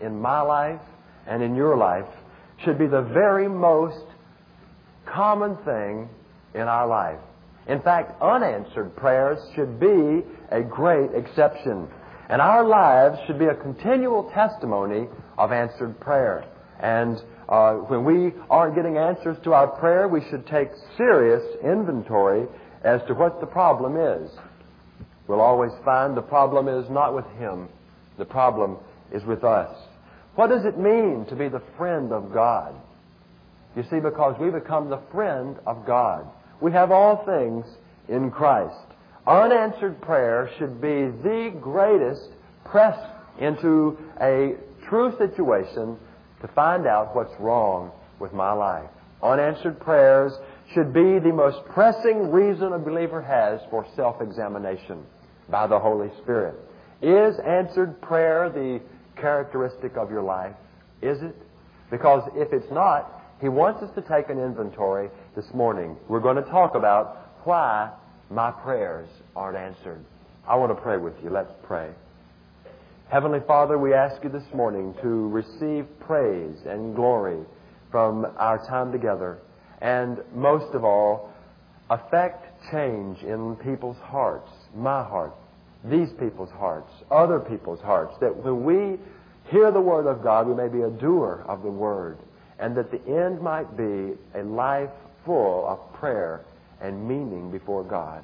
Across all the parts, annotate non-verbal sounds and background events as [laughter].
in my life and in your life should be the very most common thing in our life. In fact, unanswered prayers should be a great exception. And our lives should be a continual testimony of answered prayer. And uh, when we aren't getting answers to our prayer, we should take serious inventory as to what the problem is. We'll always find the problem is not with Him. The problem is with us. What does it mean to be the friend of God? You see, because we become the friend of God. We have all things in Christ. Unanswered prayer should be the greatest press into a true situation to find out what's wrong with my life. Unanswered prayers should be the most pressing reason a believer has for self-examination by the Holy Spirit. Is answered prayer the characteristic of your life? Is it? Because if it's not, he wants us to take an inventory this morning. We're going to talk about why my prayers aren't answered. I want to pray with you. Let's pray. Heavenly Father, we ask you this morning to receive praise and glory from our time together, and most of all, affect change in people's hearts, my heart, these people's hearts, other people's hearts, that when we hear the Word of God, we may be a doer of the Word, and that the end might be a life full of prayer and meaning before God.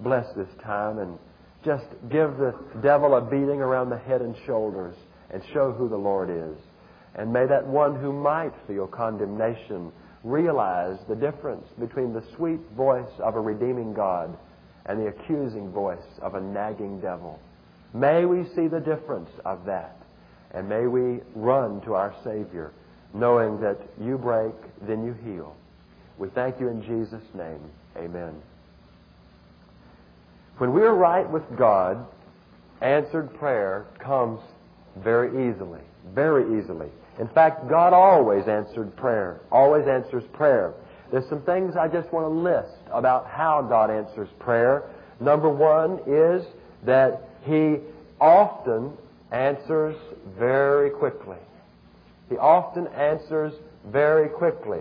Bless this time and just give the devil a beating around the head and shoulders and show who the Lord is. And may that one who might feel condemnation realize the difference between the sweet voice of a redeeming God and the accusing voice of a nagging devil. May we see the difference of that. And may we run to our Savior, knowing that you break, then you heal. We thank you in Jesus' name. Amen. When we are right with God, answered prayer comes very easily. Very easily. In fact, God always answered prayer. Always answers prayer. There's some things I just want to list about how God answers prayer. Number one is that He often answers very quickly. He often answers very quickly.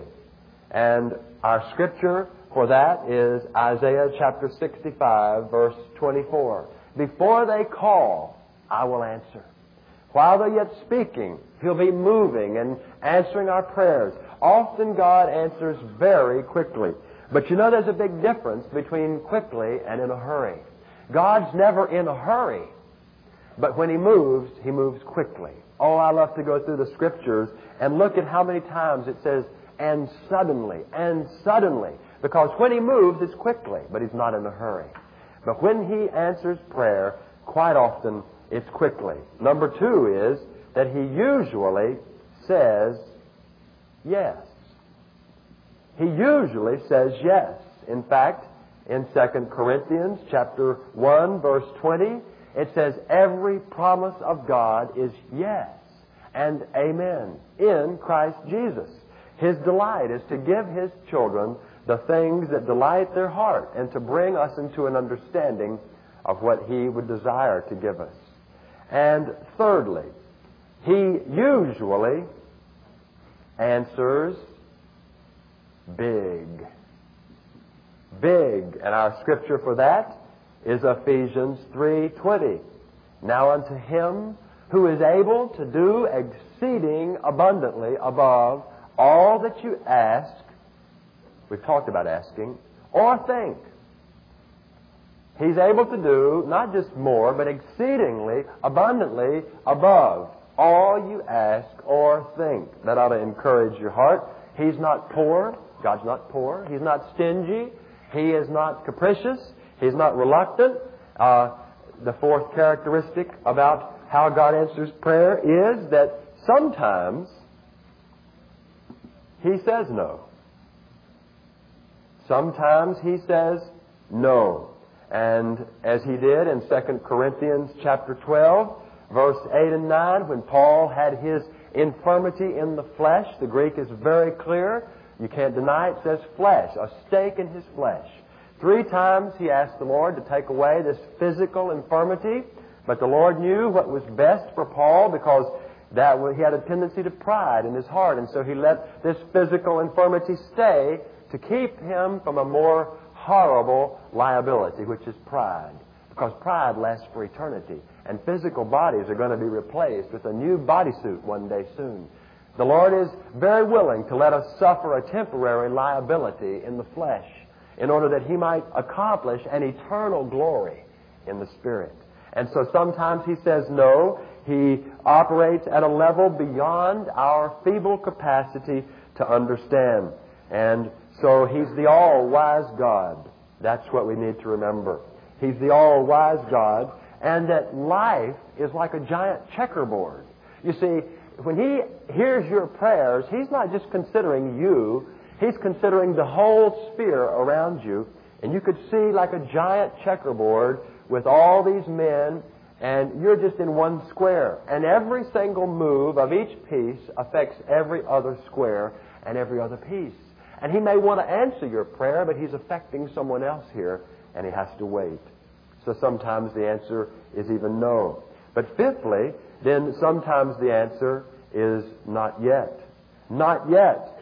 And our scripture for that is Isaiah chapter 65, verse 24. Before they call, I will answer. While they're yet speaking, He'll be moving and answering our prayers. Often God answers very quickly. But you know there's a big difference between quickly and in a hurry. God's never in a hurry. But when He moves, He moves quickly. Oh, I love to go through the scriptures and look at how many times it says, and suddenly, and suddenly. Because when he moves, it's quickly, but he's not in a hurry. But when he answers prayer, quite often it's quickly. Number two is that he usually says yes. He usually says yes. In fact, in 2 Corinthians chapter 1 verse 20, it says every promise of God is yes and amen in Christ Jesus. His delight is to give his children the things that delight their heart and to bring us into an understanding of what He would desire to give us. And thirdly, He usually answers big. Big. And our scripture for that is Ephesians 3:20. Now unto him who is able to do exceeding abundantly above all that you ask We've talked about asking. Or think. He's able to do not just more, but exceedingly, abundantly above all you ask or think. That ought to encourage your heart. He's not poor. God's not poor. He's not stingy. He is not capricious. He's not reluctant. Uh, the fourth characteristic about how God answers prayer is that sometimes He says no. Sometimes he says no. And as he did in 2 Corinthians chapter 12, verse 8 and 9, when Paul had his infirmity in the flesh, the Greek is very clear. You can't deny it. It says flesh, a stake in his flesh. Three times he asked the Lord to take away this physical infirmity, but the Lord knew what was best for Paul because that he had a tendency to pride in his heart, and so he let this physical infirmity stay to keep him from a more horrible liability, which is pride. Because pride lasts for eternity, and physical bodies are going to be replaced with a new bodysuit one day soon. The Lord is very willing to let us suffer a temporary liability in the flesh in order that He might accomplish an eternal glory in the Spirit. And so sometimes He says no. He operates at a level beyond our feeble capacity to understand. And so He's the all-wise God. That's what we need to remember. He's the all-wise God, and that life is like a giant checkerboard. You see, when He hears your prayers, He's not just considering you, He's considering the whole sphere around you. And you could see like a giant checkerboard with all these men, and you're just in one square. And every single move of each piece affects every other square and every other piece. And He may want to answer your prayer, but He's affecting someone else here, and He has to wait. So sometimes the answer is even no. But fifthly, then sometimes the answer is not yet. Not yet.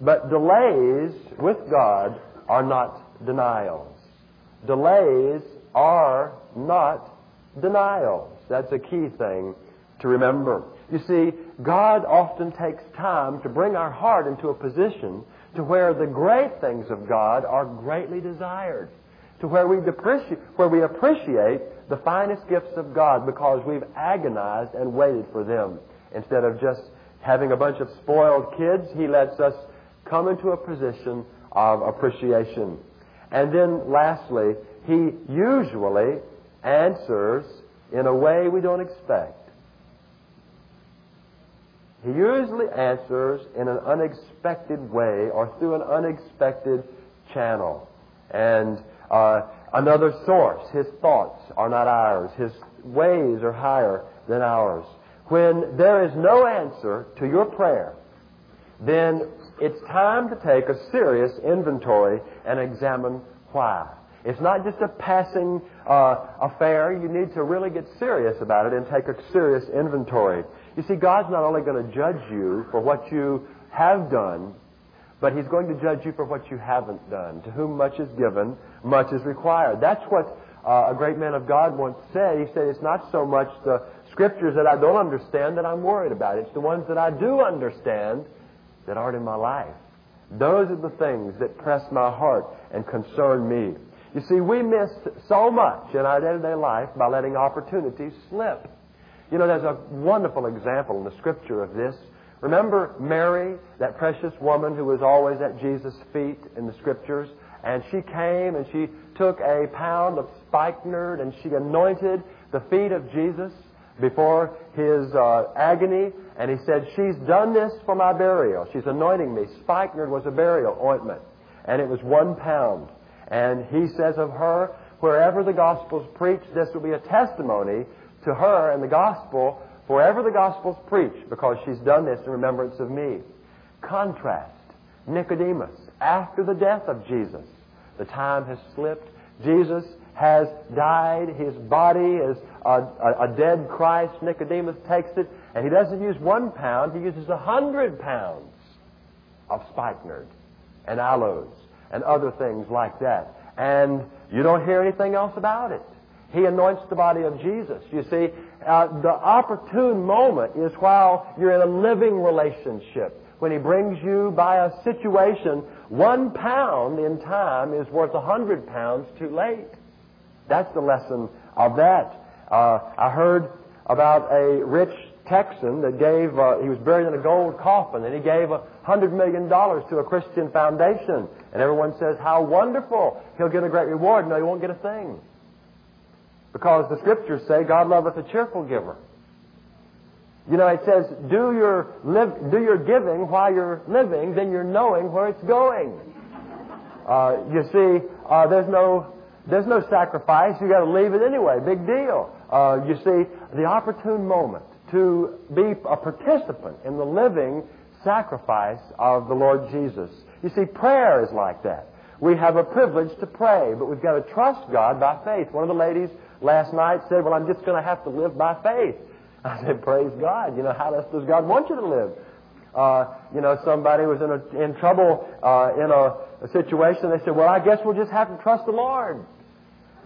But delays with God are not denials. Delays are not denials. That's a key thing to remember. You see, God often takes time to bring our heart into a position to where the great things of God are greatly desired, to where we appreciate, where we appreciate the finest gifts of God because we've agonized and waited for them. Instead of just having a bunch of spoiled kids, He lets us come into a position of appreciation. And then lastly, He usually answers in a way we don't expect. He usually answers in an unexpected way or through an unexpected channel. And another source, his thoughts are not ours. His ways are higher than ours. When there is no answer to your prayer, then it's time to take a serious inventory and examine why. It's not just a passing uh, affair. You need to really get serious about it and take a serious inventory. You see, God's not only going to judge you for what you have done, but He's going to judge you for what you haven't done. To whom much is given, much is required. That's what uh, a great man of God once said. He said, It's not so much the scriptures that I don't understand that I'm worried about. It's the ones that I do understand that aren't in my life. Those are the things that press my heart and concern me. You see, we miss so much in our day-to-day life by letting opportunities slip. You know, there's a wonderful example in the scripture of this. Remember Mary, that precious woman who was always at Jesus' feet in the scriptures? And she came and she took a pound of spikenard and she anointed the feet of Jesus before his uh, agony. And he said, She's done this for my burial. She's anointing me. Spikenard was a burial ointment. And it was one pound. And he says of her, wherever the gospel's preached, this will be a testimony to her and the gospel wherever the gospel's preached because she's done this in remembrance of me. Contrast Nicodemus after the death of Jesus. The time has slipped. Jesus has died. His body is a, a, a, dead Christ. Nicodemus takes it, and he doesn't use one pound, he uses a hundred pounds of spikenard and aloes and other things like that. And you don't hear anything else about it. He anoints the body of Jesus. You see, uh, the opportune moment is while you're in a living relationship. When He brings you by a situation, one pound in time is worth a hundred pounds too late. That's the lesson of that. Uh, I heard about a rich Texan that gave, uh, he was buried in a gold coffin, and he gave a hundred million dollars to a Christian foundation. And everyone says, how wonderful. He'll get a great reward. No, he won't get a thing. Because the scriptures say, God loveth a cheerful giver. You know, it says, do your, live, do your giving while you're living, then you're knowing where it's going. Uh, you see, uh, there's no there's no sacrifice. You got to leave it anyway. Big deal. Uh, you see, the opportune moment to be a participant in the living sacrifice of the Lord Jesus. You see, prayer is like that. We have a privilege to pray, but we've got to trust God by faith. One of the ladies last night said, Well, I'm just going to have to live by faith. [laughs] I said, praise God. You know, how does, does God want you to live? Uh, you know, somebody was in, a, in trouble uh, in a, a situation. They said, well, I guess we'll just have to trust the Lord.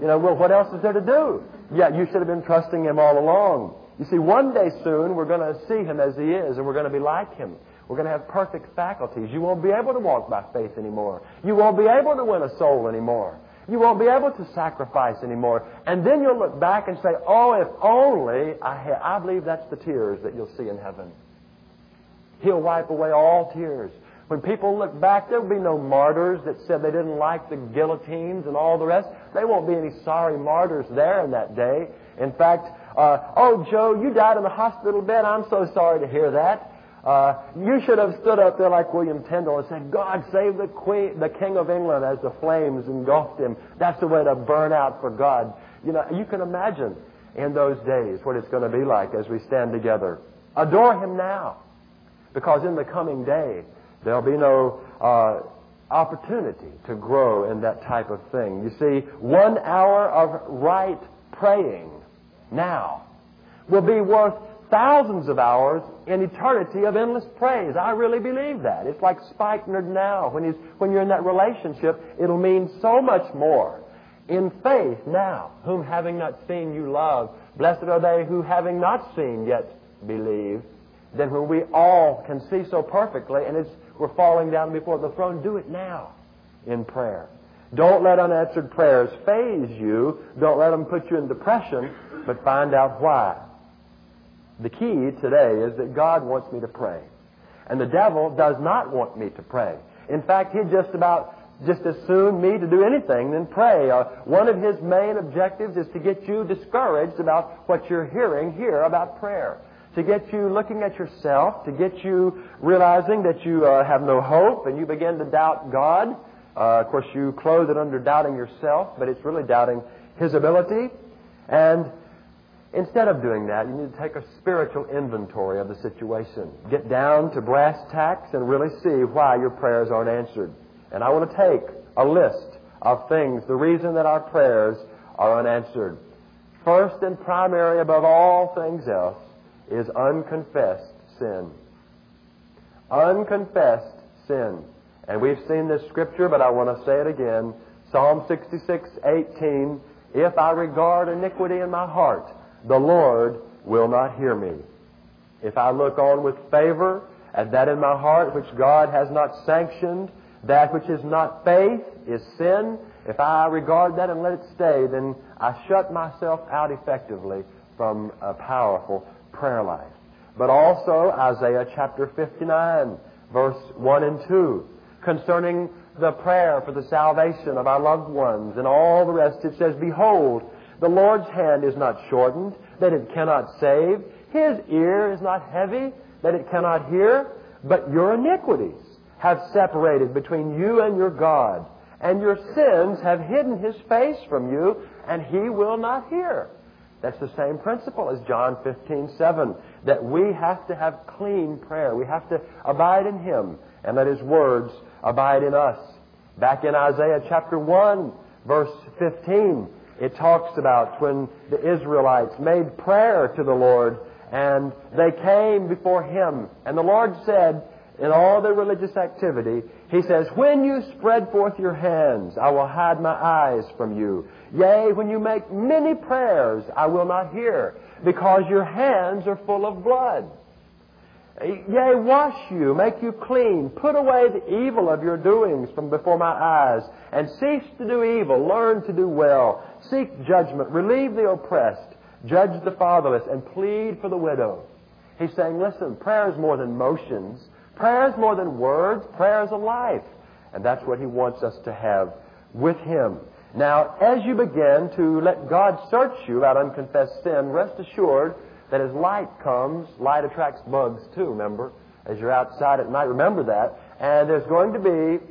You know, well, what else is there to do? Yeah, you should have been trusting Him all along. You see, one day soon we're going to see Him as He is, and we're going to be like Him. We're going to have perfect faculties. You won't be able to walk by faith anymore. You won't be able to win a soul anymore. You won't be able to sacrifice anymore. And then you'll look back and say, oh, if only I had, I believe that's the tears that you'll see in heaven. He'll wipe away all tears. When people look back, there'll be no martyrs that said they didn't like the guillotines and all the rest. There won't be any sorry martyrs there in that day. In fact, uh, oh, Joe, you died in the hospital bed. I'm so sorry to hear that. Uh, you should have stood up there like William Tyndale and said, God save the Queen, the King of England as the flames engulfed him. That's the way to burn out for God. You know, you can imagine in those days what it's going to be like as we stand together. Adore him now. Because in the coming day, there'll be no uh, opportunity to grow in that type of thing. You see, one hour of right praying now will be worth thousands of hours in eternity of endless praise. I really believe that. It's like spikenard now. When, he's, when you're in that relationship, it'll mean so much more. In faith now, whom having not seen you love, blessed are they who having not seen yet believe. Then when we all can see so perfectly and it's, we're falling down before the throne, do it now in prayer. Don't let unanswered prayers faze you. Don't let them put you in depression, but find out why. The key today is that God wants me to pray. And the devil does not want me to pray. In fact, he'd just about just as soon me to do anything than pray. Uh, one of his main objectives is to get you discouraged about what you're hearing here about prayer. To get you looking at yourself, to get you realizing that you uh, have no hope and you begin to doubt God. Uh, of course, you clothe it under doubting yourself, but it's really doubting His ability. And Instead of doing that, you need to take a spiritual inventory of the situation. Get down to brass tacks and really see why your prayers aren't answered. And I want to take a list of things, the reason that our prayers are unanswered. First and primary above all things else is unconfessed sin. Unconfessed sin. And we've seen this scripture, but I want to say it again. Psalm 66, 18. If I regard iniquity in my heart, the Lord will not hear me. If I look on with favor at that in my heart which God has not sanctioned, that which is not faith is sin. If I regard that and let it stay, then I shut myself out effectively from a powerful prayer life. But also Isaiah chapter 59, verse 1 and 2, concerning the prayer for the salvation of our loved ones and all the rest, it says, Behold, the Lord's hand is not shortened, that it cannot save. His ear is not heavy, that it cannot hear. But your iniquities have separated between you and your God, and your sins have hidden His face from you, and He will not hear. That's the same principle as John 15, 7, that we have to have clean prayer. We have to abide in Him, and let His words abide in us. Back in Isaiah chapter 1, verse 15, it talks about when the Israelites made prayer to the Lord and they came before Him. And the Lord said, in all their religious activity, He says, When you spread forth your hands, I will hide my eyes from you. Yea, when you make many prayers, I will not hear, because your hands are full of blood. Yea, wash you, make you clean, put away the evil of your doings from before my eyes, and cease to do evil, learn to do well, seek judgment, relieve the oppressed, judge the fatherless, and plead for the widow. He's saying, listen, prayer is more than motions, prayer is more than words, prayer is a life. And that's what he wants us to have with him. Now, as you begin to let God search you about unconfessed sin, rest assured that as light comes, light attracts bugs too, remember? As you're outside at night, remember that. And there's going to be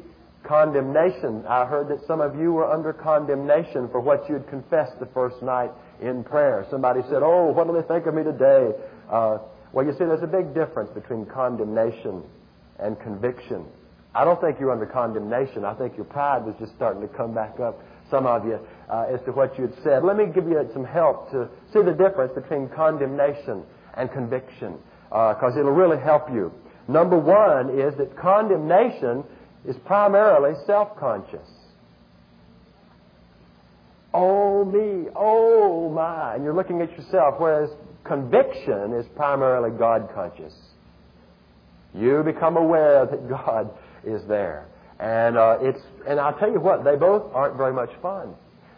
condemnation. I heard that some of you were under condemnation for what you had confessed the first night in prayer. Somebody said, Oh, what do they think of me today? Uh, well, you see, there's a big difference between condemnation and conviction. I don't think you're under condemnation. I think your pride was just starting to come back up, some of you, uh, as to what you had said. Let me give you some help to see the difference between condemnation and conviction because uh, it'll really help you. Number one is that condemnation is primarily self-conscious. Oh me, oh my, and you're looking at yourself, whereas conviction is primarily God conscious. You become aware that God is there. And uh, it's and I'll tell you what, they both aren't very much fun.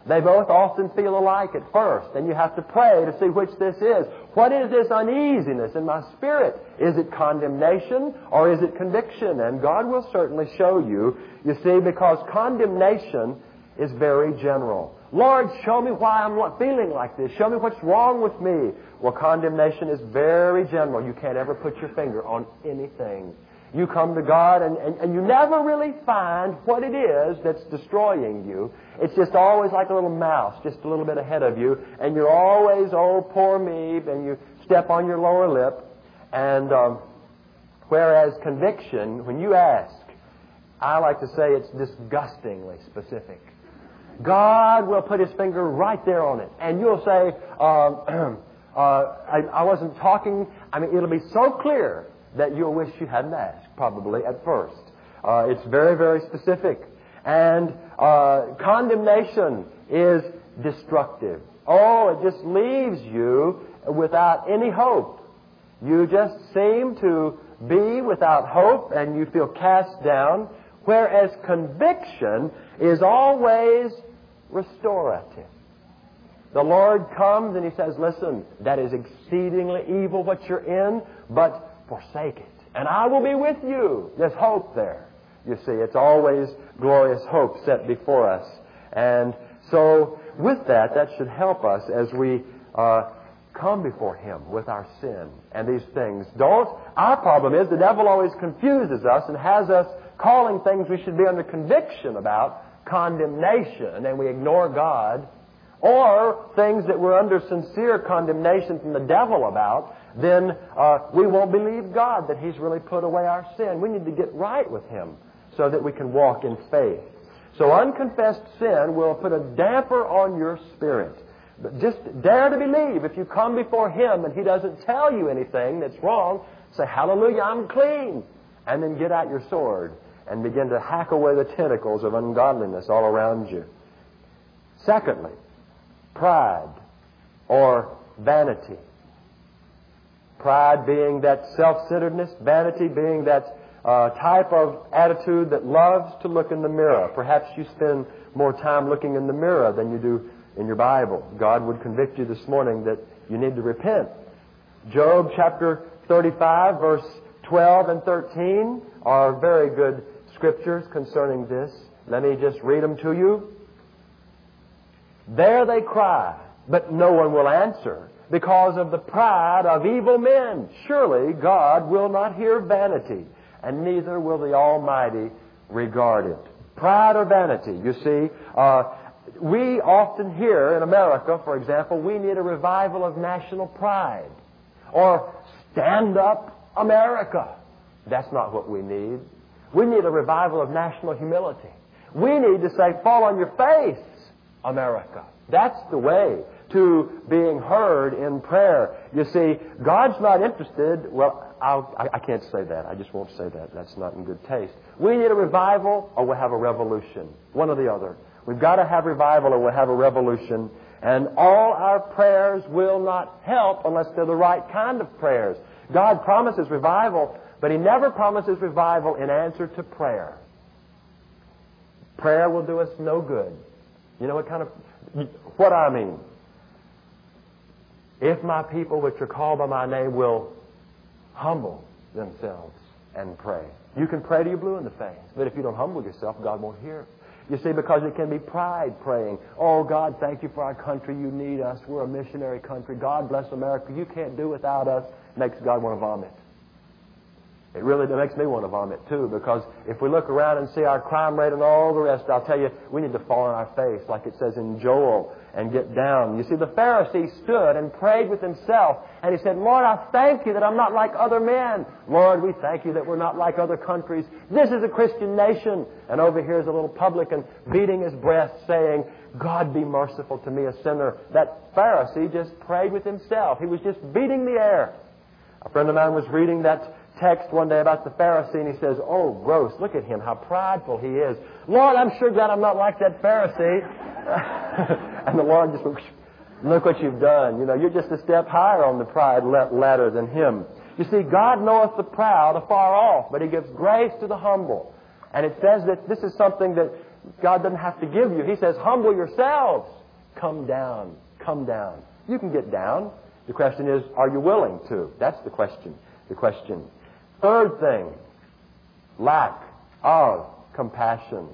They both often feel alike at first, and you have to pray to see which this is. What is this uneasiness in my spirit? Is it condemnation or is it conviction? And God will certainly show you, you see, because condemnation is very general. Lord, show me why I'm feeling like this. Show me what's wrong with me. Well, condemnation is very general. You can't ever put your finger on anything. You come to God and, and, and you never really find what it is that's destroying you. It's just always like a little mouse, just a little bit ahead of you, and you're always, oh, poor me, and you step on your lower lip. And um, whereas conviction, when you ask, I like to say it's disgustingly specific. God will put His finger right there on it, and you'll say, um, [clears throat] uh, I, I wasn't talking. I mean, it'll be so clear that you'll wish you hadn't asked, probably at first. Uh, it's very, very specific. And uh, condemnation is destructive. Oh, it just leaves you without any hope. You just seem to be without hope and you feel cast down, whereas conviction is always restorative. The Lord comes and He says, Listen, that is exceedingly evil what you're in, but forsake it. And I will be with you. There's hope there. You see, it's always glorious hope set before us. And so, with that, that should help us as we uh, come before Him with our sin and these things. Don't. Our problem is the devil always confuses us and has us calling things we should be under conviction about condemnation, and we ignore God, or things that we're under sincere condemnation from the devil about, then uh, we won't believe God that He's really put away our sin. We need to get right with Him so that we can walk in faith. So unconfessed sin will put a damper on your spirit. But just dare to believe. If you come before Him and He doesn't tell you anything that's wrong, say, Hallelujah, I'm clean. And then get out your sword and begin to hack away the tentacles of ungodliness all around you. Secondly, pride or vanity. Pride being that self-centeredness, vanity being that uh, type of attitude that loves to look in the mirror. Perhaps you spend more time looking in the mirror than you do in your Bible. God would convict you this morning that you need to repent. Job chapter 35, verse 12 and 13 are very good scriptures concerning this. Let me just read them to you. There they cry, but no one will answer because of the pride of evil men. Surely God will not hear vanity and neither will the Almighty regard it. Pride or vanity, you see. Uh, we often hear in America, for example, we need a revival of national pride. Or stand up America. That's not what we need. We need a revival of national humility. We need to say, fall on your face, America. That's the way to being heard in prayer. You see, God's not interested. Well, I'll, I, I can't say that. I just won't say that. That's not in good taste. We need a revival or we'll have a revolution. One or the other. We've got to have revival or we'll have a revolution. And all our prayers will not help unless they're the right kind of prayers. God promises revival, but He never promises revival in answer to prayer. Prayer will do us no good. You know what kind of, what I mean? If my people which are called by my name will humble themselves and pray. You can pray till you're blue in the face, but if you don't humble yourself, God won't hear. You see, because it can be pride praying. Oh, God, thank you for our country. You need us. We're a missionary country. God bless America. You can't do without us. Makes God want to vomit. It really makes me want to vomit too, because if we look around and see our crime rate and all the rest, I'll tell you, we need to fall on our face, like it says in Joel, and get down. You see, the Pharisee stood and prayed with himself, and he said, Lord, I thank you that I'm not like other men. Lord, we thank you that we're not like other countries. This is a Christian nation. And over here is a little publican beating his breast, saying, God be merciful to me, a sinner. That Pharisee just prayed with himself. He was just beating the air. A friend of mine was reading that text one day about the Pharisee, and he says, Oh, gross, look at him, how prideful he is. Lord, I'm sure glad I'm not like that Pharisee. [laughs] and the Lord just went, Look what you've done. You know, you're just a step higher on the pride ladder than him. You see, God knoweth the proud afar off, but He gives grace to the humble. And it says that this is something that God doesn't have to give you. He says, humble yourselves. Come down. Come down. You can get down. The question is, are you willing to? That's the question. The question. Third thing, lack of compassion.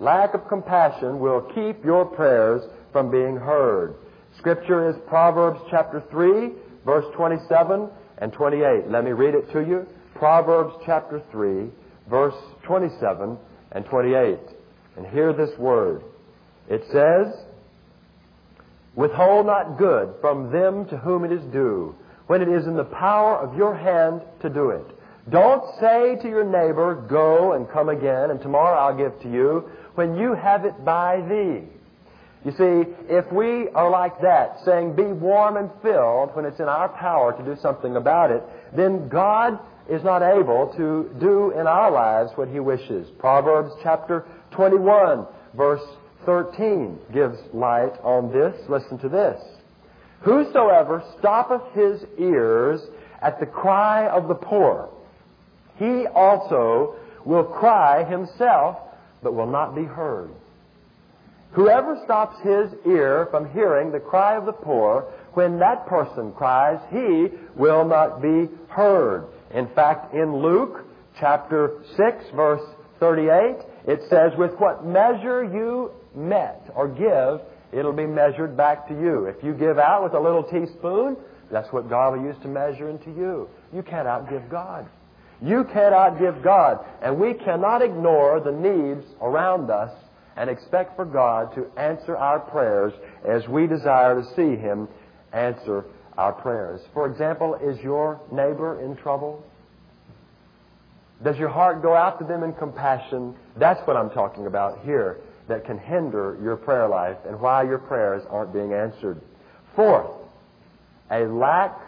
Lack of compassion will keep your prayers from being heard. Scripture is Proverbs chapter 3, verse 27 and 28. Let me read it to you. Proverbs chapter 3, verse 27 and 28. And hear this word. It says, Withhold not good from them to whom it is due, when it is in the power of your hand to do it. Don't say to your neighbor, Go and come again, and tomorrow I'll give to you, when you have it by thee. You see, if we are like that, saying, Be warm and filled, when it's in our power to do something about it, then God is not able to do in our lives what He wishes. Proverbs chapter 21, verse 13 gives light on this. Listen to this. Whosoever stoppeth his ears at the cry of the poor, he also will cry himself, but will not be heard. Whoever stops his ear from hearing the cry of the poor, when that person cries, he will not be heard. In fact, in Luke chapter 6, verse 38, it says, With what measure you met or give, it'll be measured back to you. If you give out with a little teaspoon, that's what God will use to measure into you. You can't outgive God. You can't outgive God. And we cannot ignore the needs around us and expect for God to answer our prayers as we desire to see Him answer our prayers. For example, is your neighbor in trouble? Does your heart go out to them in compassion? That's what I'm talking about here that can hinder your prayer life and why your prayers aren't being answered. Fourth, a lack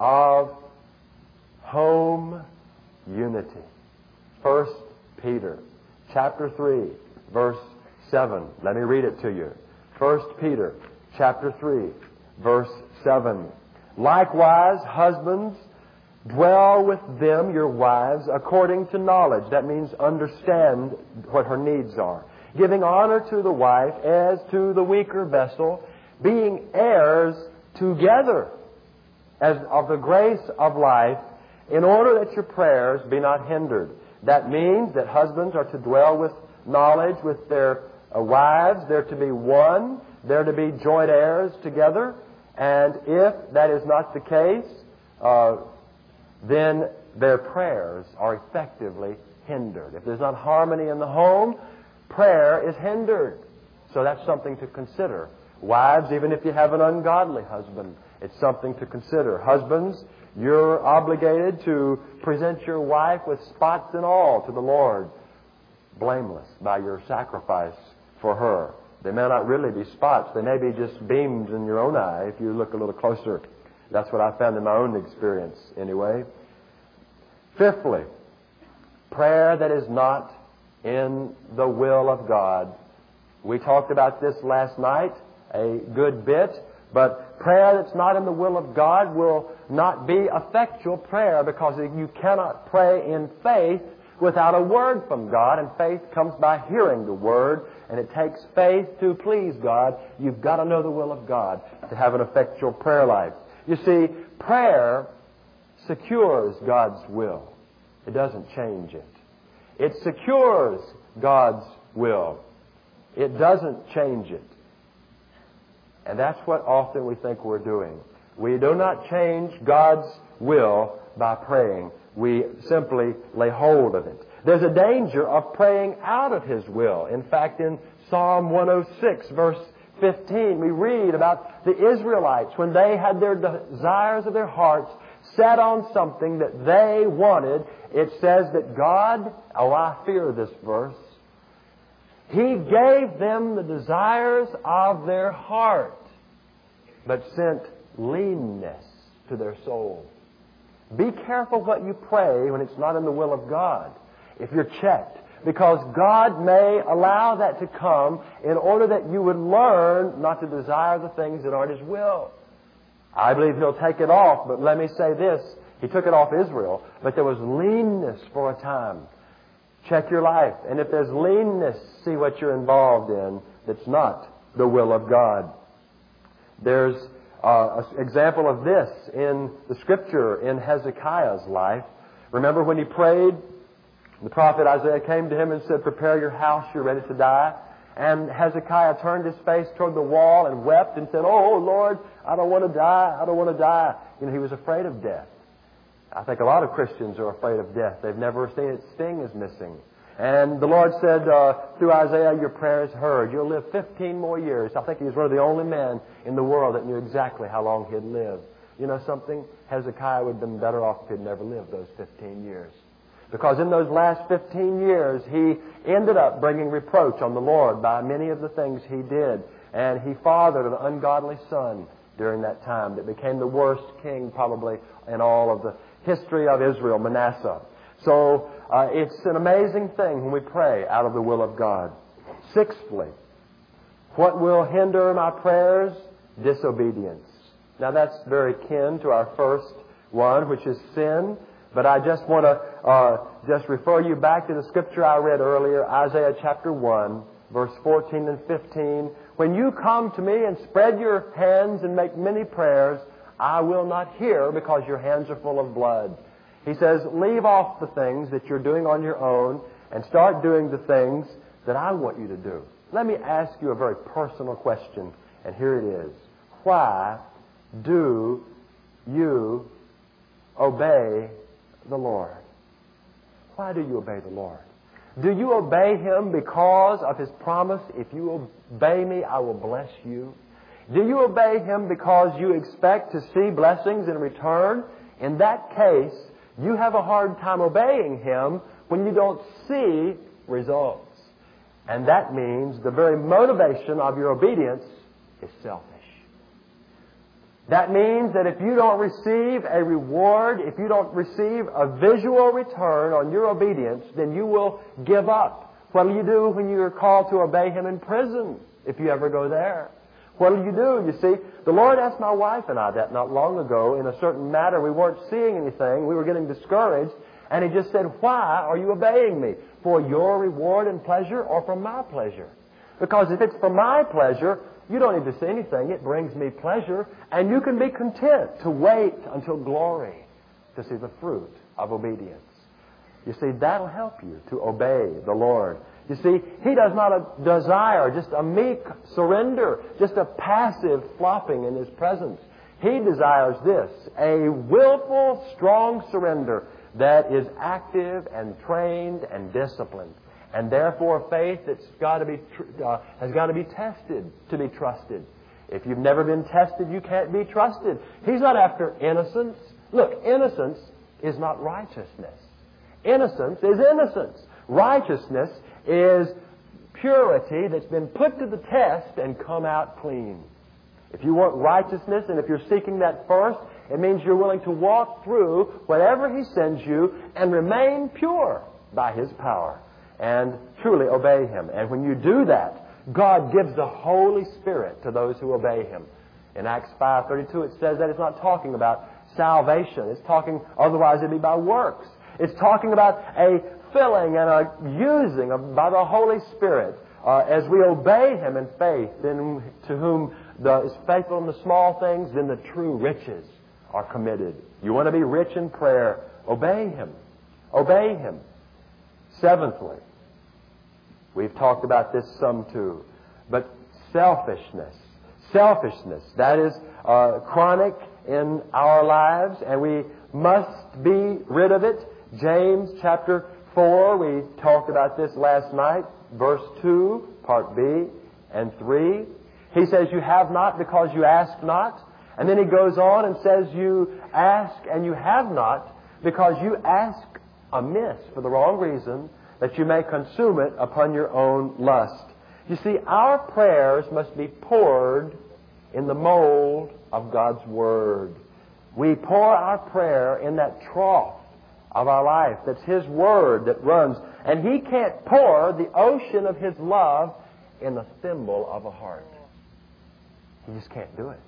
of home unity. First Peter chapter 3 verse 7. Let me read it to you. First Peter chapter 3 verse 7. Likewise, husbands, dwell with them, your wives, according to knowledge. That means understand what her needs are. Giving honor to the wife as to the weaker vessel, being heirs together as of the grace of life, in order that your prayers be not hindered. That means that husbands are to dwell with knowledge with their uh, wives. They're to be one. They're to be joint heirs together. And if that is not the case, uh, then their prayers are effectively hindered. If there's not harmony in the home, prayer is hindered. So that's something to consider. Wives, even if you have an ungodly husband, it's something to consider. Husbands, you're obligated to present your wife with spots and all to the Lord, blameless by your sacrifice for her. They may not really be spots. They may be just beams in your own eye if you look a little closer. That's what I found in my own experience, anyway. Fifthly, prayer that is not in the will of God. We talked about this last night a good bit, but prayer that's not in the will of God will not be effectual prayer because you cannot pray in faith without a word from God, and faith comes by hearing the word, and it takes faith to please God. You've got to know the will of God to have an effectual prayer life. You see, prayer secures God's will. It doesn't change it. It secures God's will. It doesn't change it. And that's what often we think we're doing. We do not change God's will by praying. We simply lay hold of it. There's a danger of praying out of His will. In fact, in Psalm 106, verse 15, we read about the Israelites when they had their desires of their hearts set on something that they wanted. It says that God, oh, I fear this verse, He gave them the desires of their heart, but sent leanness to their soul. Be careful what you pray when it's not in the will of God. If you're checked. Because God may allow that to come in order that you would learn not to desire the things that aren't His will. I believe He'll take it off, but let me say this. He took it off Israel, but there was leanness for a time. Check your life. And if there's leanness, see what you're involved in that's not the will of God. There's uh, an example of this in the scripture in Hezekiah's life. Remember when he prayed? The prophet Isaiah came to him and said, Prepare your house, you're ready to die. And Hezekiah turned his face toward the wall and wept and said, Oh, Lord, I don't want to die. I don't want to die. You know, he was afraid of death. I think a lot of Christians are afraid of death. They've never seen its sting is missing. And the Lord said uh, through Isaiah, Your prayer is heard. You'll live 15 more years. I think he was one of the only men in the world that knew exactly how long he'd live. You know something? Hezekiah would have been better off if he'd never lived those 15 years. Because in those last 15 years, he ended up bringing reproach on the Lord by many of the things he did. And he fathered an ungodly son during that time that became the worst king probably in all of the history of Israel, Manasseh. So uh, it's an amazing thing when we pray out of the will of God. Sixthly, what will hinder my prayers? Disobedience. Now that's very kin to our first one, which is sin. But I just want to uh, just refer you back to the scripture I read earlier, Isaiah chapter 1, verse 14 and 15. When you come to me and spread your hands and make many prayers, I will not hear because your hands are full of blood. He says, leave off the things that you're doing on your own and start doing the things that I want you to do. Let me ask you a very personal question, and here it is. Why do you obey the Lord? Why do you obey the Lord? Do you obey Him because of His promise, if you obey me, I will bless you? Do you obey Him because you expect to see blessings in return? In that case, you have a hard time obeying Him when you don't see results. And that means the very motivation of your obedience is selfish. That means that if you don't receive a reward, if you don't receive a visual return on your obedience, then you will give up. What will you do when you are called to obey Him in prison, if you ever go there? What will you do? You see, the Lord asked my wife and I that not long ago in a certain matter. We weren't seeing anything. We were getting discouraged. And He just said, Why are you obeying me? For your reward and pleasure or for my pleasure? Because if it's for my pleasure, you don't need to see anything. It brings me pleasure. And you can be content to wait until glory to see the fruit of obedience. You see, that'll help you to obey the Lord. You see, He does not desire just a meek surrender, just a passive flopping in His presence. He desires this, a willful, strong surrender that is active and trained and disciplined. And therefore, faith that's got to be, uh, has got to be tested to be trusted. If you've never been tested, you can't be trusted. He's not after innocence. Look, innocence is not righteousness. Innocence is innocence. Righteousness is purity that's been put to the test and come out clean. If you want righteousness and if you're seeking that first, it means you're willing to walk through whatever He sends you and remain pure by His power and truly obey Him. And when you do that, God gives the Holy Spirit to those who obey Him. In Acts 5.32 it says that it's not talking about salvation. It's talking, otherwise it'd be by works. It's talking about a filling and a using of, by the Holy Spirit uh, as we obey Him in faith, then to whom the, is faithful in the small things, then the true riches are committed. You want to be rich in prayer, obey Him. Obey Him. Seventhly, we've talked about this some too, but selfishness. Selfishness, that is uh, chronic in our lives, and we must be rid of it. James chapter 4, we talked about this last night, verse 2, part B, and 3. He says, You have not because you ask not. And then he goes on and says, You ask and you have not because you ask amiss for the wrong reason, that you may consume it upon your own lust. You see, our prayers must be poured in the mold of God's Word. We pour our prayer in that trough of our life. That's His Word that runs. And He can't pour the ocean of His love in the thimble of a heart. He just can't do it.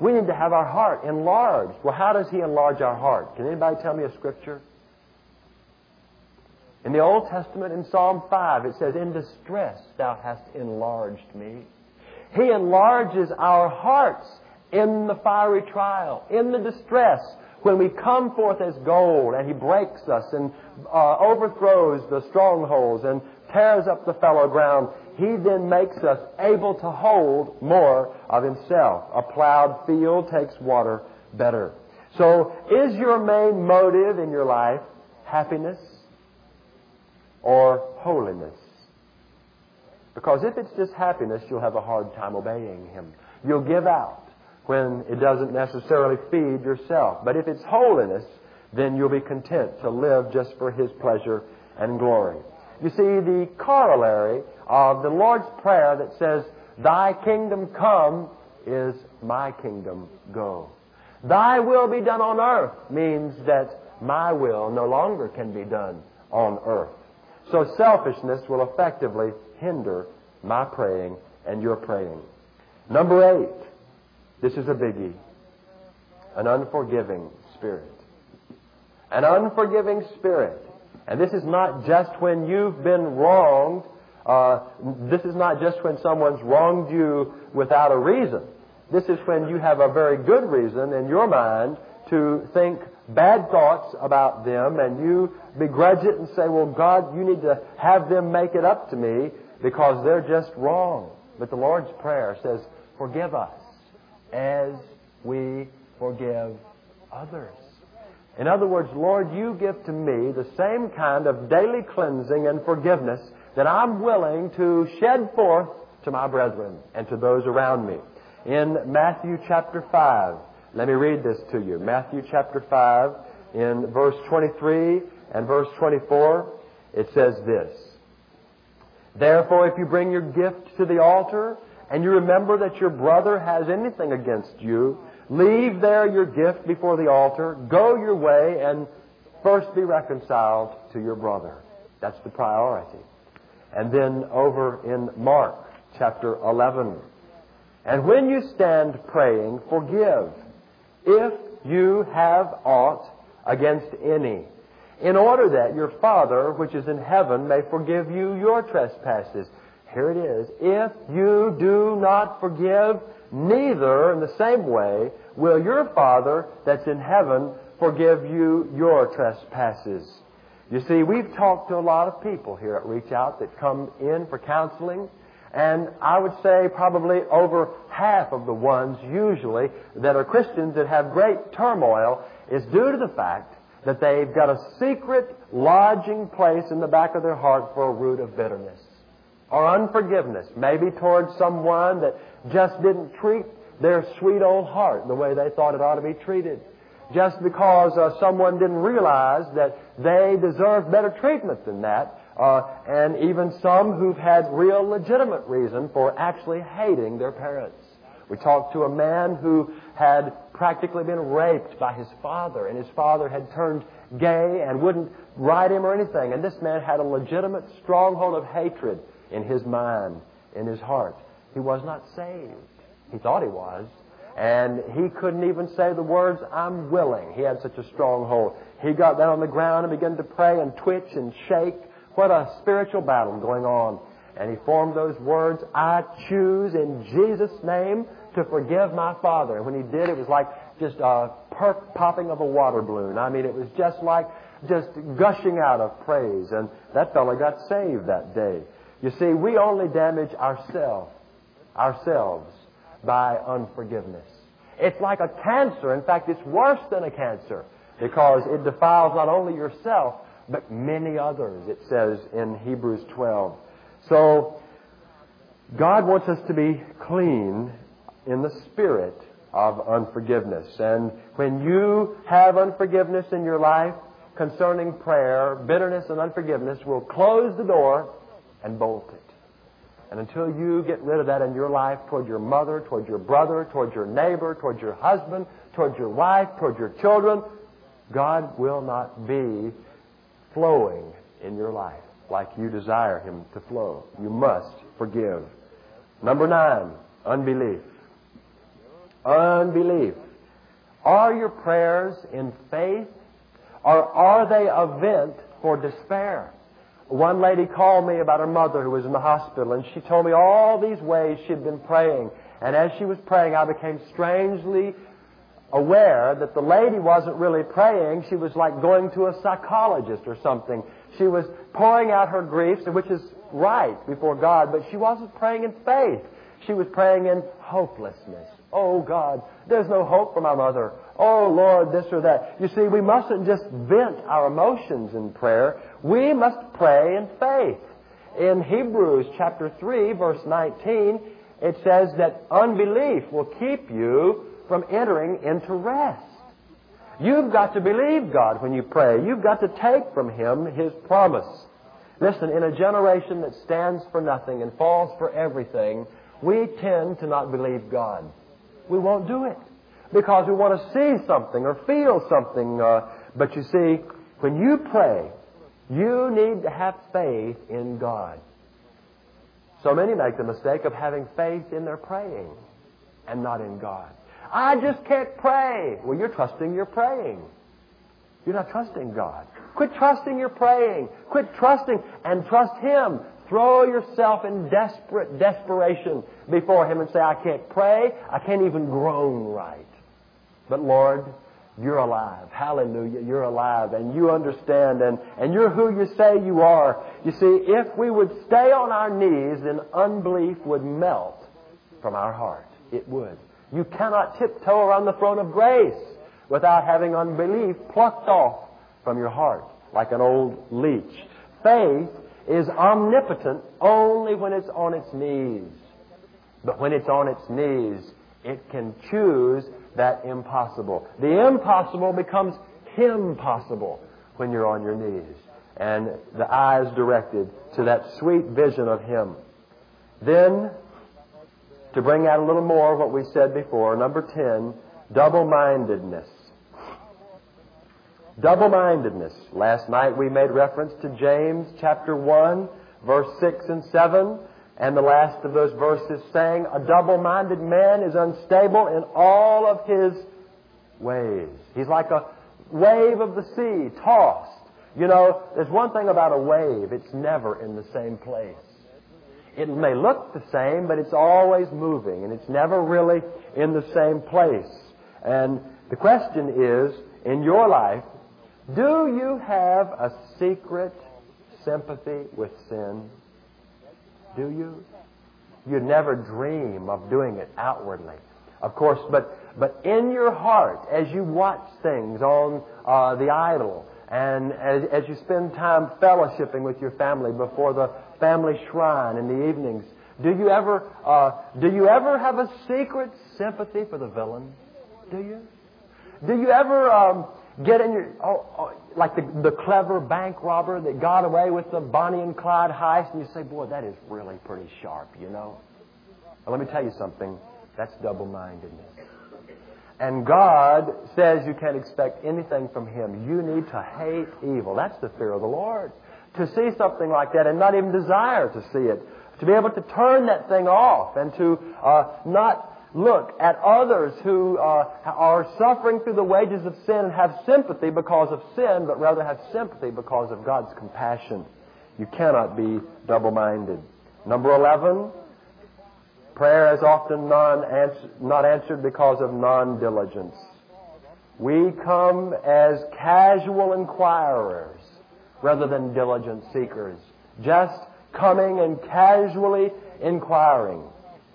We need to have our heart enlarged. Well, how does He enlarge our heart? Can anybody tell me a scripture? In the Old Testament, in Psalm 5, it says, In distress thou hast enlarged me. He enlarges our hearts in the fiery trial, in the distress, when we come forth as gold and He breaks us and uh, overthrows the strongholds and tears up the fallow ground, He then makes us able to hold more of Himself. A plowed field takes water better. So, is your main motive in your life happiness or holiness? Because if it's just happiness, you'll have a hard time obeying Him. You'll give out when it doesn't necessarily feed yourself. But if it's holiness, then you'll be content to live just for His pleasure and glory. You see, the corollary of the Lord's Prayer that says, Thy kingdom come is my kingdom go. Thy will be done on earth means that my will no longer can be done on earth. So selfishness will effectively hinder my praying and your praying. Number eight, this is a biggie. An unforgiving spirit. An unforgiving spirit. And this is not just when you've been wronged. Uh, this is not just when someone's wronged you without a reason. This is when you have a very good reason in your mind to think bad thoughts about them and you begrudge it and say, well, God, you need to have them make it up to me because they're just wrong. But the Lord's Prayer says, forgive us as we forgive others. In other words, Lord, you give to me the same kind of daily cleansing and forgiveness that I'm willing to shed forth to my brethren and to those around me. In Matthew chapter 5, let me read this to you. Matthew chapter 5, in verse 23 and verse 24, it says this. Therefore, if you bring your gift to the altar, and you remember that your brother has anything against you, leave there your gift before the altar, go your way, and first be reconciled to your brother. That's the priority. And then over in Mark chapter 11. And when you stand praying, forgive if you have aught against any, in order that your Father which is in heaven may forgive you your trespasses. Here it is. If you do not forgive, neither in the same way will your Father that's in heaven forgive you your trespasses. You see, we've talked to a lot of people here at Reach Out that come in for counseling, and I would say probably over half of the ones usually that are Christians that have great turmoil is due to the fact that they've got a secret lodging place in the back of their heart for a root of bitterness or unforgiveness, maybe towards someone that just didn't treat their sweet old heart the way they thought it ought to be treated. Just because uh, someone didn't realize that they deserved better treatment than that, uh, and even some who've had real legitimate reason for actually hating their parents. We talked to a man who had practically been raped by his father, and his father had turned gay and wouldn't write him or anything. And this man had a legitimate stronghold of hatred in his mind, in his heart. He was not saved. He thought he was. And he couldn't even say the words, I'm willing. He had such a stronghold. He got down on the ground and began to pray and twitch and shake. What a spiritual battle going on. And he formed those words, I choose in Jesus' name to forgive my father. And when he did, it was like just a perk popping of a water balloon. I mean, it was just like just gushing out of praise. And that fellow got saved that day. You see, we only damage ourselves, ourselves by unforgiveness. It's like a cancer. In fact, it's worse than a cancer because it defiles not only yourself, but many others, it says in Hebrews 12. So, God wants us to be clean in the spirit of unforgiveness. And when you have unforgiveness in your life concerning prayer, bitterness and unforgiveness will close the door and bolt it. And until you get rid of that in your life toward your mother, toward your brother, toward your neighbor, toward your husband, towards your wife, towards your children, God will not be flowing in your life like you desire Him to flow. You must forgive. Number nine, unbelief. Unbelief. Are your prayers in faith or are they a vent for despair? One lady called me about her mother who was in the hospital and she told me all these ways she'd been praying. And as she was praying, I became strangely aware that the lady wasn't really praying. She was like going to a psychologist or something. She was pouring out her griefs, which is right before God, but she wasn't praying in faith. She was praying in hopelessness. Oh God, there's no hope for my mother. Oh Lord, this or that. You see, we mustn't just vent our emotions in prayer. We must pray in faith. In Hebrews chapter 3 verse 19, it says that unbelief will keep you from entering into rest. You've got to believe God when you pray. You've got to take from Him His promise. Listen, in a generation that stands for nothing and falls for everything, we tend to not believe God. We won't do it because we want to see something or feel something. Uh, but you see, when you pray, you need to have faith in God. So many make the mistake of having faith in their praying and not in God. I just can't pray. Well, you're trusting your praying. You're not trusting God. Quit trusting your praying. Quit trusting and trust Him. Throw yourself in desperate desperation before Him and say, I can't pray. I can't even groan right. But Lord, you're alive. Hallelujah. You're alive and you understand and, and you're who you say you are. You see, if we would stay on our knees, then unbelief would melt from our heart. It would. You cannot tiptoe around the throne of grace without having unbelief plucked off from your heart like an old leech. Faith is omnipotent only when it's on its knees. But when it's on its knees, it can choose that impossible. The impossible becomes Him possible when you're on your knees and the eyes directed to that sweet vision of Him. Then to bring out a little more of what we said before, number 10, double-mindedness. Double-mindedness. Last night we made reference to James chapter 1, verse 6 and 7, and the last of those verses saying, A double-minded man is unstable in all of his ways. He's like a wave of the sea, tossed. You know, there's one thing about a wave, it's never in the same place. It may look the same, but it's always moving, and it's never really in the same place. And the question is, in your life, do you have a secret sympathy with sin? Do you? You'd never dream of doing it outwardly. Of course, but, but in your heart, as you watch things on uh, the idol, and as, as you spend time fellowshipping with your family before the family shrine in the evenings, do you ever, uh, do you ever have a secret sympathy for the villain? Do you? Do you ever um, get in your, oh, oh, like the, the clever bank robber that got away with the Bonnie and Clyde heist, and you say, boy, that is really pretty sharp, you know? Well, let me tell you something. That's double-mindedness. And God says you can't expect anything from Him. You need to hate evil. That's the fear of the Lord. To see something like that and not even desire to see it. To be able to turn that thing off and to uh, not look at others who uh, are suffering through the wages of sin and have sympathy because of sin, but rather have sympathy because of God's compassion. You cannot be double-minded. Number 11, Prayer is often not answered because of non-diligence. We come as casual inquirers rather than diligent seekers. Just coming and casually inquiring.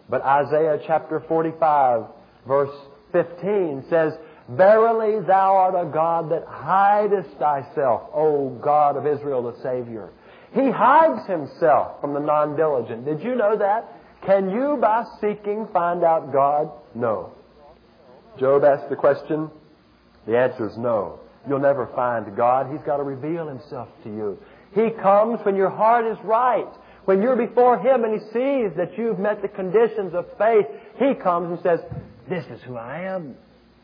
But Isaiah chapter 45 verse 15 says, Verily thou art a God that hidest thyself, O God of Israel the Savior. He hides himself from the non-diligent. Did you know that? Can you, by seeking, find out God? No. Job asked the question. The answer is no. You'll never find God. He's got to reveal Himself to you. He comes when your heart is right. When you're before Him and He sees that you've met the conditions of faith, He comes and says, This is who I am.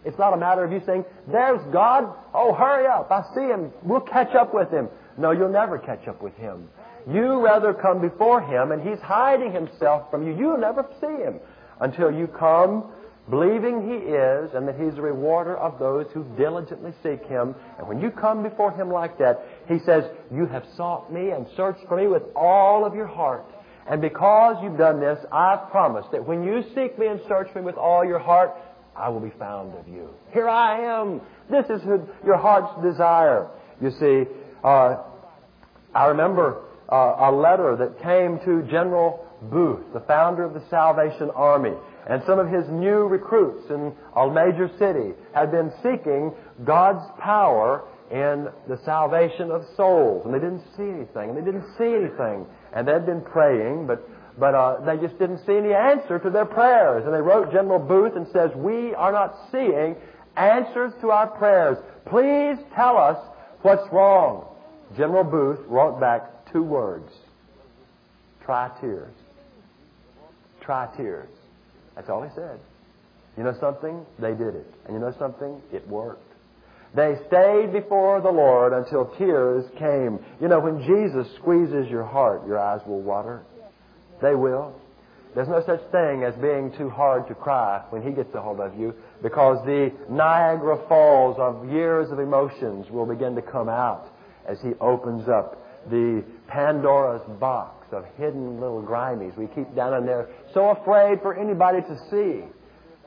It's not a matter of you saying, There's God. Oh, hurry up. I see Him. We'll catch up with Him. No, you'll never catch up with Him. You rather come before Him and He's hiding Himself from you. You'll never see Him until you come believing He is and that He's a rewarder of those who diligently seek Him. And when you come before Him like that, He says, You have sought me and searched for me with all of your heart. And because you've done this, I promise that when you seek me and search me with all your heart, I will be found of you. Here I am. This is your heart's desire. You see, uh, I remember uh, a letter that came to General Booth, the founder of the Salvation Army, and some of his new recruits in a major city had been seeking God's power in the salvation of souls, and they didn't see anything, and they didn't see anything, and they'd been praying, but but uh, they just didn't see any answer to their prayers, and they wrote General Booth and says, "We are not seeing answers to our prayers. Please tell us what's wrong." General Booth wrote back two words: "Try tears." Try tears. That's all he said. You know something? They did it. And you know something? It worked. They stayed before the Lord until tears came. You know, when Jesus squeezes your heart, your eyes will water. They will. There's no such thing as being too hard to cry when He gets a hold of you because the Niagara Falls of years of emotions will begin to come out as He opens up the Pandora's box of hidden little grimies we keep down in there, so afraid for anybody to see.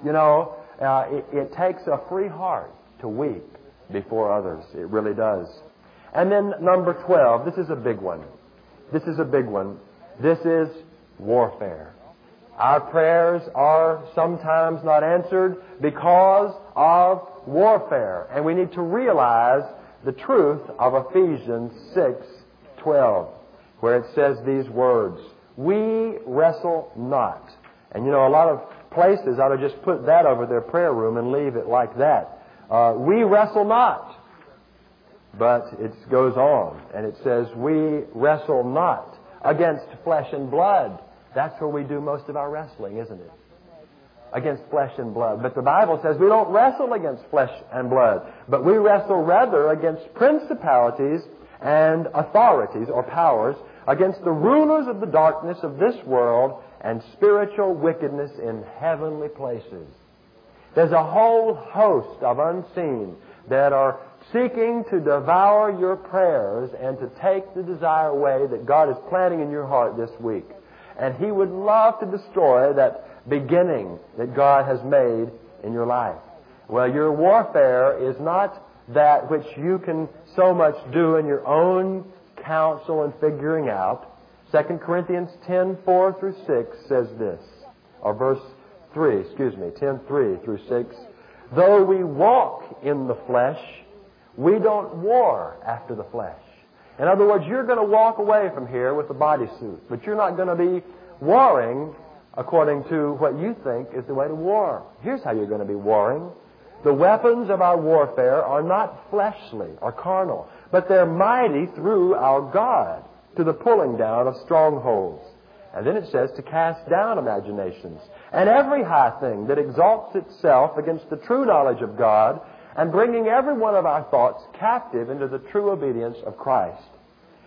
You know, uh, it, it takes a free heart to weep before others. It really does. And then number 12, this is a big one. This is a big one. This is warfare. Our prayers are sometimes not answered because of warfare. And we need to realize the truth of Ephesians 6 12, where it says these words We wrestle not. And you know, a lot of places ought to just put that over their prayer room and leave it like that. Uh, we wrestle not. But it goes on, and it says, We wrestle not against flesh and blood. That's where we do most of our wrestling, isn't it? Against flesh and blood. But the Bible says we don't wrestle against flesh and blood, but we wrestle rather against principalities and authorities or powers, against the rulers of the darkness of this world and spiritual wickedness in heavenly places. There's a whole host of unseen that are seeking to devour your prayers and to take the desire away that God is planting in your heart this week. And He would love to destroy that beginning that God has made in your life. Well, your warfare is not that which you can so much do in your own counsel and figuring out. 2 Corinthians 10, 4 through 6 says this, or verse 3, excuse me, 10, 3 through 6. Though we walk in the flesh, we don't war after the flesh. In other words, you're going to walk away from here with a bodysuit, but you're not going to be warring according to what you think is the way to war. Here's how you're going to be warring. The weapons of our warfare are not fleshly or carnal, but they're mighty through our God to the pulling down of strongholds. And then it says to cast down imaginations and every high thing that exalts itself against the true knowledge of God and bringing every one of our thoughts captive into the true obedience of Christ.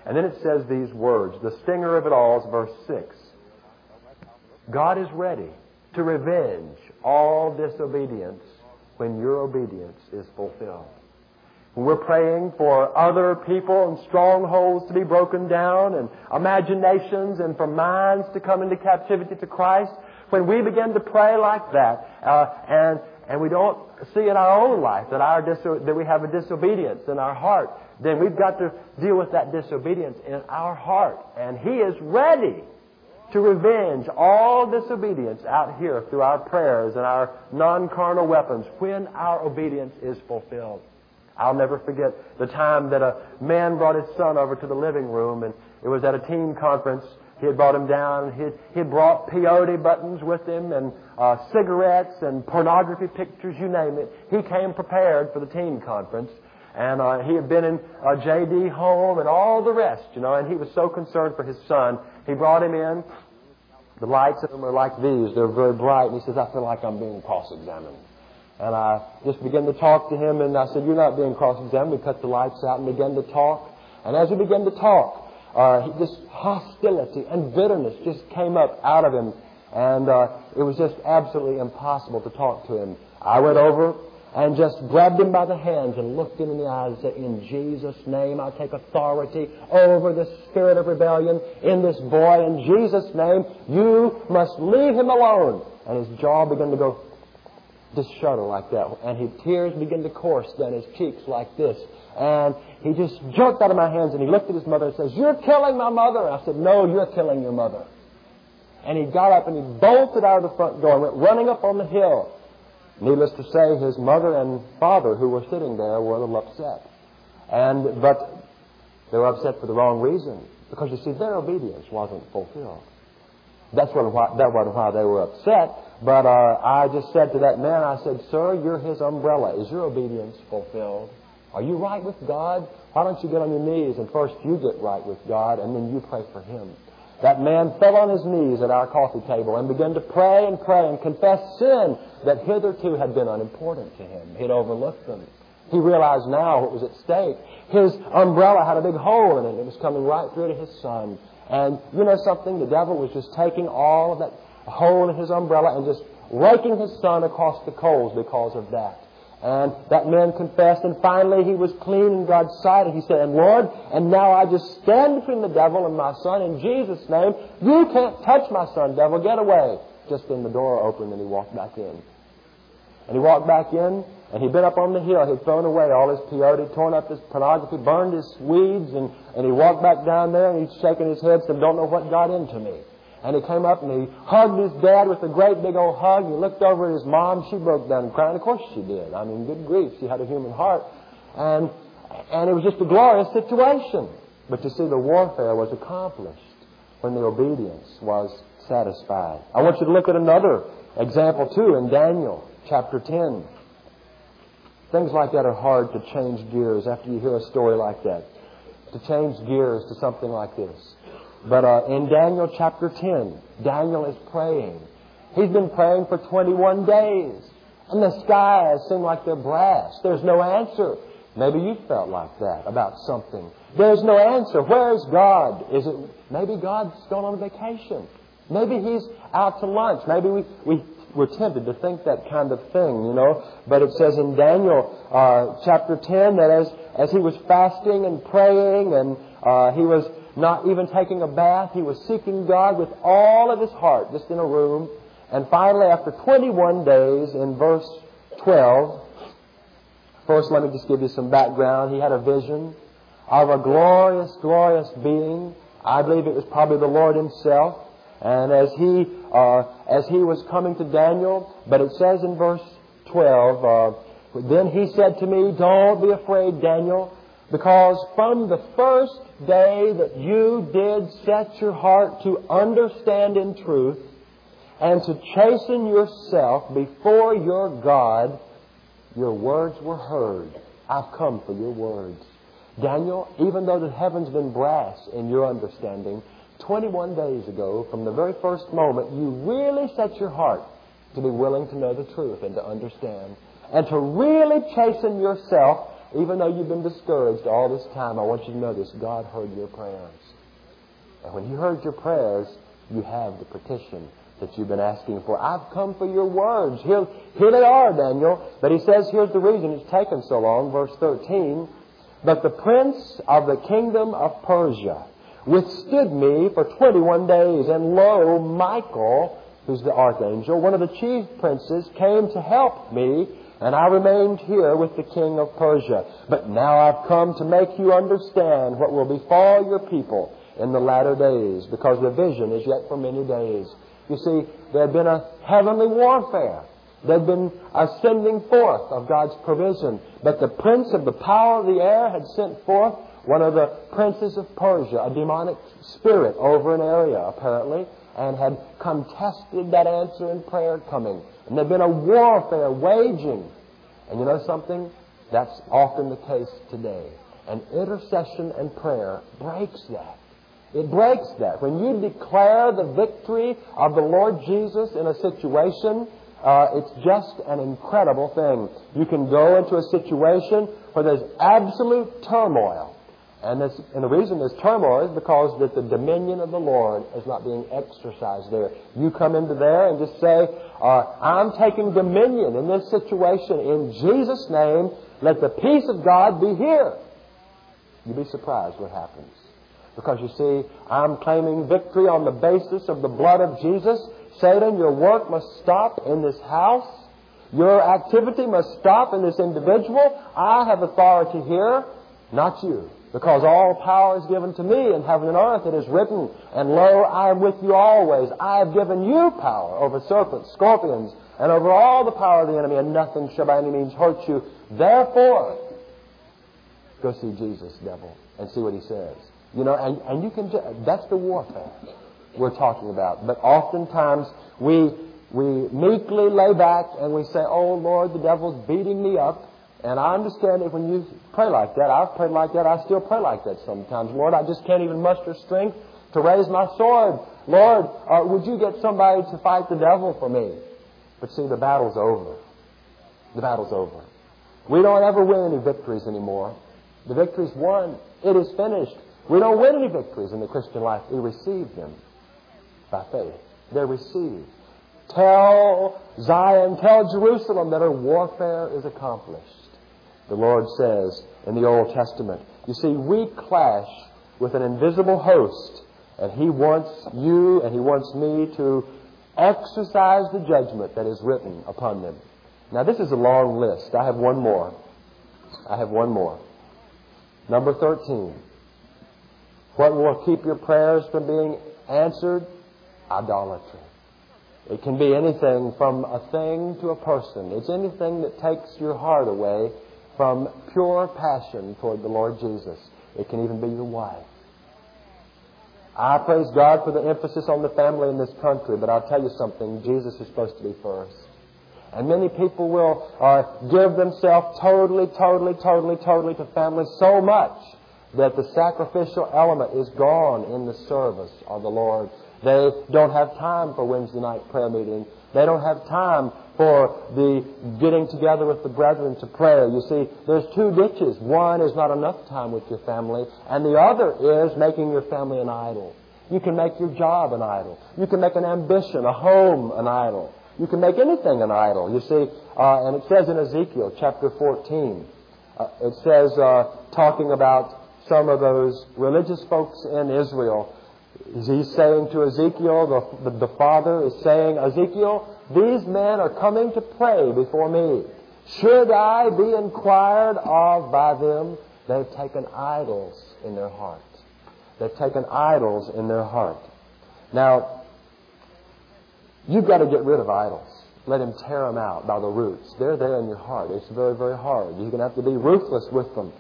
And then it says these words. The stinger of it all is verse 6. God is ready to revenge all disobedience when your obedience is fulfilled. When we're praying for other people and strongholds to be broken down and imaginations and for minds to come into captivity to Christ, when we begin to pray like that uh, and and we don't see in our own life that our diso- that we have a disobedience in our heart, then we've got to deal with that disobedience in our heart. And He is ready to revenge all disobedience out here through our prayers and our non carnal weapons when our obedience is fulfilled. I'll never forget the time that a man brought his son over to the living room, and it was at a teen conference. He had brought him down. He had, brought peyote buttons with him and uh, cigarettes and pornography pictures, you name it. He came prepared for the teen conference. And uh, he had been in a J.D. home and all the rest, you know, and he was so concerned for his son. He brought him in. The lights of them are like these. They're very bright. And he says, I feel like I'm being cross-examined. And I just began to talk to him, and I said, You're not being cross examined. We cut the lights out and began to talk. And as we began to talk, uh, this hostility and bitterness just came up out of him. And uh, it was just absolutely impossible to talk to him. I went over and just grabbed him by the hands and looked him in the eyes and said, In Jesus' name, I take authority over this spirit of rebellion in this boy. In Jesus' name, you must leave him alone. And his jaw began to go just shudder like that. And his tears began to course down his cheeks like this. And he just jerked out of my hands and he looked at his mother and says, You're killing my mother. I said, No, you're killing your mother. And he got up and he bolted out of the front door and went running up on the hill. Needless to say, his mother and father, who were sitting there, were a little upset. And, but they were upset for the wrong reason. Because you see, their obedience wasn't fulfilled. That's what, that was why they were upset. But uh, I just said to that man, I said, Sir, you're his umbrella. Is your obedience fulfilled? Are you right with God? Why don't you get on your knees and first you get right with God and then you pray for him? That man fell on his knees at our coffee table and began to pray and pray and confess sin that hitherto had been unimportant to him. He'd overlooked them. He realized now what was at stake. His umbrella had a big hole in it. It was coming right through to his son. And you know something? The devil was just taking all of that hole in his umbrella and just raking his son across the coals because of that. And that man confessed, and finally he was clean in God's sight. And he said, And Lord, and now I just stand between the devil and my son in Jesus' name. You can't touch my son, devil. Get away. Just then the door opened and he walked back in. And he walked back in, and he'd been up on the hill. He'd thrown away all his peyote, torn up his pornography, burned his weeds, and, and he walked back down there, and he's shaking his head, said, Don't know what got into me. And he came up and he hugged his dad with a great big old hug. He looked over at his mom. She broke down crying. Of course she did. I mean, good grief. She had a human heart. And, and it was just a glorious situation. But you see, the warfare was accomplished when the obedience was satisfied. I want you to look at another example too in Daniel chapter 10. Things like that are hard to change gears after you hear a story like that. To change gears to something like this. But uh, in Daniel chapter 10, Daniel is praying. He's been praying for 21 days. And the skies seem like they're brass. There's no answer. Maybe you felt like that about something. There's no answer. Where's God? Is it maybe God's gone on vacation? Maybe he's out to lunch. Maybe we, we we're tempted to think that kind of thing, you know. But it says in Daniel uh, chapter 10 that as, as he was fasting and praying and uh, he was not even taking a bath. He was seeking God with all of his heart, just in a room. And finally, after 21 days, in verse 12, first let me just give you some background. He had a vision of a glorious, glorious being. I believe it was probably the Lord himself. And as he, uh, as he was coming to Daniel, but it says in verse 12, uh, then he said to me, Don't be afraid, Daniel, because from the first day that you did set your heart to understand in truth and to chasten yourself before your God, your words were heard. I've come for your words. Daniel, even though the heaven's been brass in your understanding, 21 days ago, from the very first moment, you really set your heart to be willing to know the truth and to understand and to really chasten yourself even though you've been discouraged all this time, I want you to know this God heard your prayers. And when He heard your prayers, you have the petition that you've been asking for. I've come for your words. Here, here they are, Daniel. But he says, here's the reason it's taken so long. Verse 13. But the prince of the kingdom of Persia withstood me for 21 days. And lo, Michael, who's the archangel, one of the chief princes, came to help me and I remained here with the king of Persia. But now I've come to make you understand what will befall your people in the latter days, because the vision is yet for many days. You see, there had been a heavenly warfare. There had been a sending forth of God's provision. But the prince of the power of the air had sent forth one of the princes of Persia, a demonic spirit over an area, apparently, and had contested that answer in prayer coming. And there'd been a warfare waging. And you know something? That's often the case today. And intercession and prayer breaks that. It breaks that. When you declare the victory of the Lord Jesus in a situation, uh, it's just an incredible thing. You can go into a situation where there's absolute turmoil. And, this, and the reason there's turmoil is because that the dominion of the Lord is not being exercised there. You come into there and just say, uh, I'm taking dominion in this situation in Jesus' name. Let the peace of God be here. You'd be surprised what happens. Because you see, I'm claiming victory on the basis of the blood of Jesus. Satan, your work must stop in this house. Your activity must stop in this individual. I have authority here, not you. Because all power is given to me in heaven and earth. It is written, and lo, I am with you always. I have given you power over serpents, scorpions, and over all the power of the enemy, and nothing shall by any means hurt you. Therefore, go see Jesus, devil, and see what he says. You know, and, and you can, that's the warfare we're talking about. But oftentimes we, we meekly lay back and we say, Oh Lord, the devil's beating me up. And I understand that when you pray like that, I've prayed like that, I still pray like that sometimes. Lord, I just can't even muster strength to raise my sword. Lord, uh, would you get somebody to fight the devil for me? But see, the battle's over. The battle's over. We don't ever win any victories anymore. The victory's won. It is finished. We don't win any victories in the Christian life. We receive them by faith. They're received. Tell Zion, tell Jerusalem that her warfare is accomplished. The Lord says in the Old Testament. You see, we clash with an invisible host, and He wants you and He wants me to exercise the judgment that is written upon them. Now, this is a long list. I have one more. I have one more. Number 13. What will keep your prayers from being answered? Idolatry. It can be anything from a thing to a person. It's anything that takes your heart away from pure passion toward the Lord Jesus. It can even be your wife. I praise God for the emphasis on the family in this country, but I'll tell you something. Jesus is supposed to be first. And many people will uh, give themselves totally, totally, totally, totally to family so much that the sacrificial element is gone in the service of the Lord. They don't have time for Wednesday night prayer meeting. They don't have time for the getting together with the brethren to pray. You see, there's two ditches. One is not enough time with your family, and the other is making your family an idol. You can make your job an idol. You can make an ambition, a home, an idol. You can make anything an idol. You see, uh, and it says in Ezekiel chapter 14, uh, it says, uh, talking about some of those religious folks in Israel He's saying to Ezekiel, the, the, the father is saying, Ezekiel, these men are coming to pray before me. Should I be inquired of by them? They've taken idols in their heart. They've taken idols in their heart. Now, you've got to get rid of idols. Let him tear them out by the roots. They're there in your heart. It's very, very hard. You're going to have to be ruthless with them.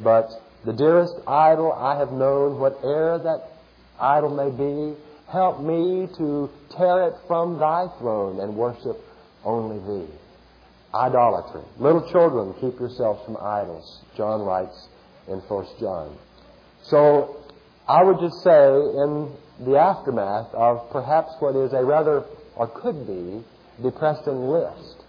But the dearest idol I have known, whatever that idol may be, help me to tear it from thy throne and worship only thee. Idolatry. Little children, keep yourselves from idols, John writes in 1 John. So, I would just say, in the aftermath of perhaps what is a rather, or could be, depressing list,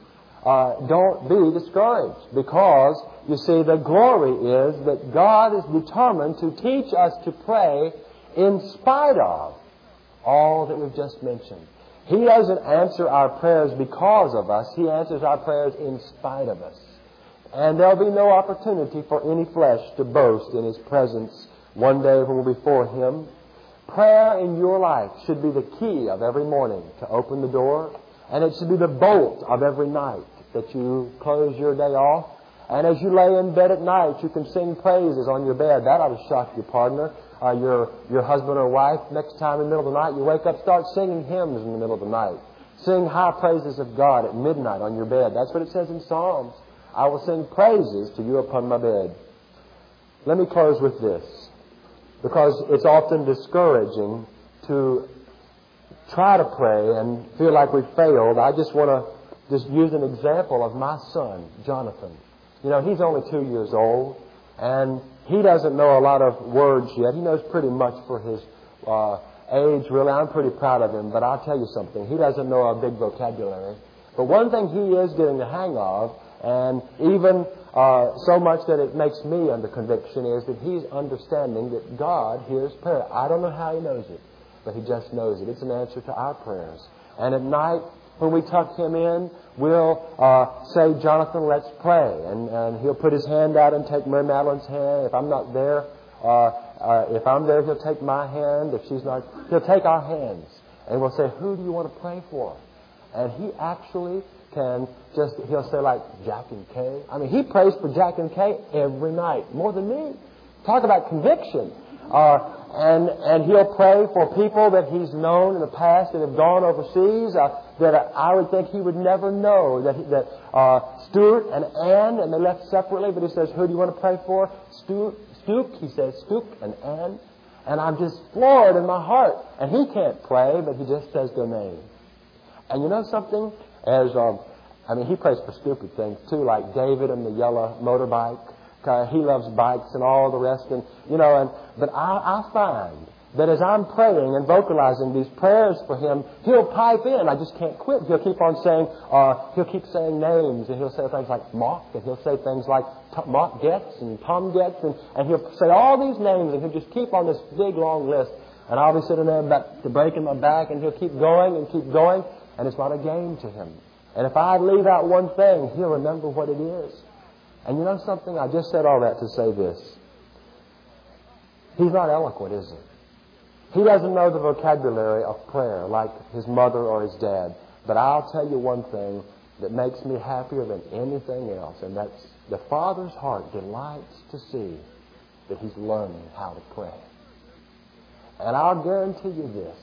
uh, don't be discouraged because, you see, the glory is that God is determined to teach us to pray in spite of all that we've just mentioned. He doesn't answer our prayers because of us. He answers our prayers in spite of us. And there'll be no opportunity for any flesh to boast in His presence one day when we're before Him. Prayer in your life should be the key of every morning to open the door, and it should be the bolt of every night that you close your day off. And as you lay in bed at night, you can sing praises on your bed. That ought to shock your partner uh, your, your husband or wife, next time in the middle of the night you wake up, start singing hymns in the middle of the night. Sing high praises of God at midnight on your bed. That's what it says in Psalms. I will sing praises to you upon my bed. Let me close with this. Because it's often discouraging to try to pray and feel like we've failed. I just want to just use an example of my son, Jonathan. You know, he's only two years old, and he doesn't know a lot of words yet. He knows pretty much for his uh, age, really. I'm pretty proud of him, but I'll tell you something. He doesn't know a big vocabulary. But one thing he is getting the hang of, and even uh, so much that it makes me under conviction, is that he's understanding that God hears prayer. I don't know how he knows it, but he just knows it. It's an answer to our prayers. And at night, when we tuck him in, we'll uh, say, Jonathan, let's pray. And, and he'll put his hand out and take Mary Madeline's hand. If I'm not there, uh, uh, if I'm there, he'll take my hand. If she's not, he'll take our hands. And we'll say, who do you want to pray for? And he actually can just, he'll say like Jack and Kay. I mean, he prays for Jack and Kay every night, more than me. Talk about conviction. Uh, and, and he'll pray for people that he's known in the past that have gone overseas uh, that I would think he would never know. That, that uh, Stuart and Ann, and they left separately, but he says, Who do you want to pray for? Stuart, Stuke, he says, Stuke and Ann. And I'm just floored in my heart. And he can't pray, but he just says their name. And you know something? As um, I mean, he prays for stupid things too, like David and the yellow motorbike. Uh, he loves bikes and all the rest. And you know, and but I, I find that as I'm praying and vocalizing these prayers for him, he'll pipe in. I just can't quit. He'll keep on saying, uh, he'll keep saying names, and he'll say things like Mark, and he'll say things like Mark Getz and Tom Getz, and, and he'll say all these names, and he'll just keep on this big long list. And I'll be sitting there about to breaking my back, and he'll keep going and keep going, and it's not a game to him. And if I leave out one thing, he'll remember what it is. And you know something? I just said all that to say this. He's not eloquent, is he? He doesn't know the vocabulary of prayer like his mother or his dad. But I'll tell you one thing that makes me happier than anything else, and that's the Father's heart delights to see that he's learning how to pray. And I'll guarantee you this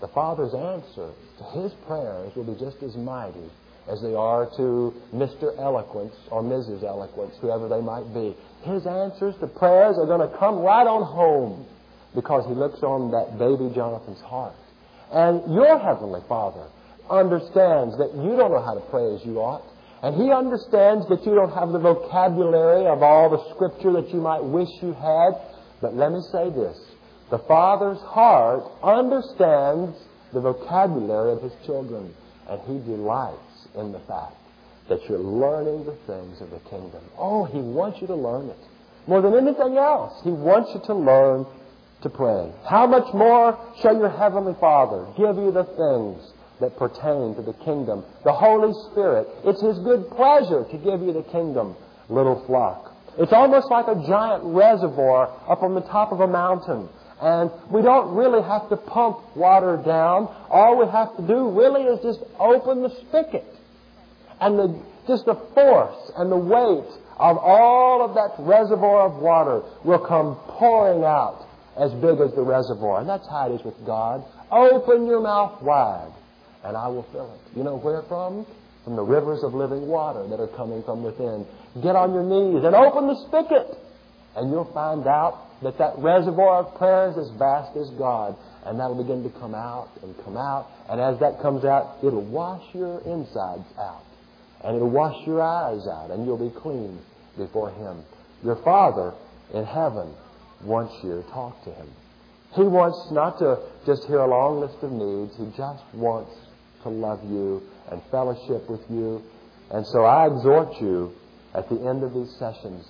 the Father's answer to his prayers will be just as mighty as they are to Mr. Eloquence or Mrs. Eloquence, whoever they might be. His answers to prayers are going to come right on home because he looks on that baby Jonathan's heart. And your Heavenly Father understands that you don't know how to pray as you ought. And He understands that you don't have the vocabulary of all the Scripture that you might wish you had. But let me say this. The Father's heart understands the vocabulary of His children. And He delights in the fact that you're learning the things of the kingdom. Oh, He wants you to learn it. More than anything else, He wants you to learn to pray. How much more shall your heavenly Father give you the things that pertain to the kingdom? The Holy Spirit. It's His good pleasure to give you the kingdom, little flock. It's almost like a giant reservoir up on the top of a mountain. And we don't really have to pump water down. All we have to do really is just open the spigot. And the, just the force and the weight of all of that reservoir of water will come pouring out as big as the reservoir. And that's how it is with God. Open your mouth wide, and I will fill it. You know where from? From the rivers of living water that are coming from within. Get on your knees and open the spigot, and you'll find out that that reservoir of prayer is as vast as God. And that'll begin to come out and come out. And as that comes out, it'll wash your insides out. And it'll wash your eyes out. And you'll be clean before Him. Your Father in heaven wants you to talk to Him. He wants not to just hear a long list of needs. He just wants to love you and fellowship with you. And so I exhort you at the end of these sessions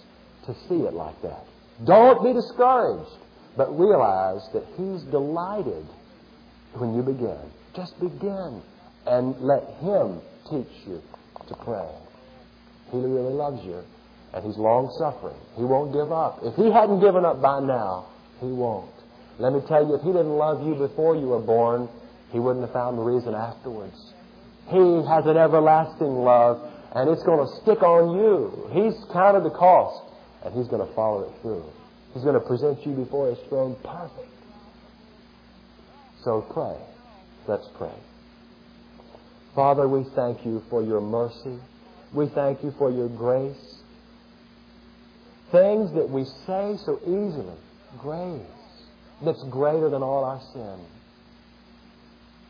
to see it like that. Don't be discouraged, but realize that He's delighted when you begin. Just begin and let Him teach you to pray. He really loves you and he's long suffering. He won't give up. If he hadn't given up by now, he won't. Let me tell you, if he didn't love you before you were born, he wouldn't have found the reason afterwards. He has an everlasting love, and it's going to stick on you. He's counted the cost, and he's going to follow it through. He's going to present you before his throne perfect. So pray. Let's pray. Father, we thank you for your mercy. We thank you for your grace things that we say so easily. Grace that's greater than all our sin.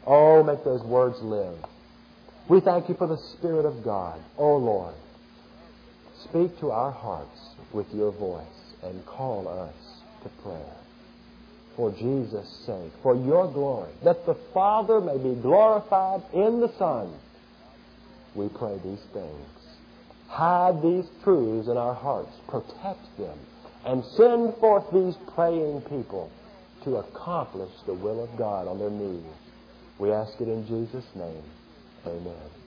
Oh, make those words live. We thank you for the Spirit of God. Oh, Lord, speak to our hearts with your voice and call us to prayer. For Jesus' sake, for your glory, that the Father may be glorified in the Son, we pray these things. Hide these truths in our hearts, protect them, and send forth these praying people to accomplish the will of God on their knees. We ask it in Jesus' name. Amen.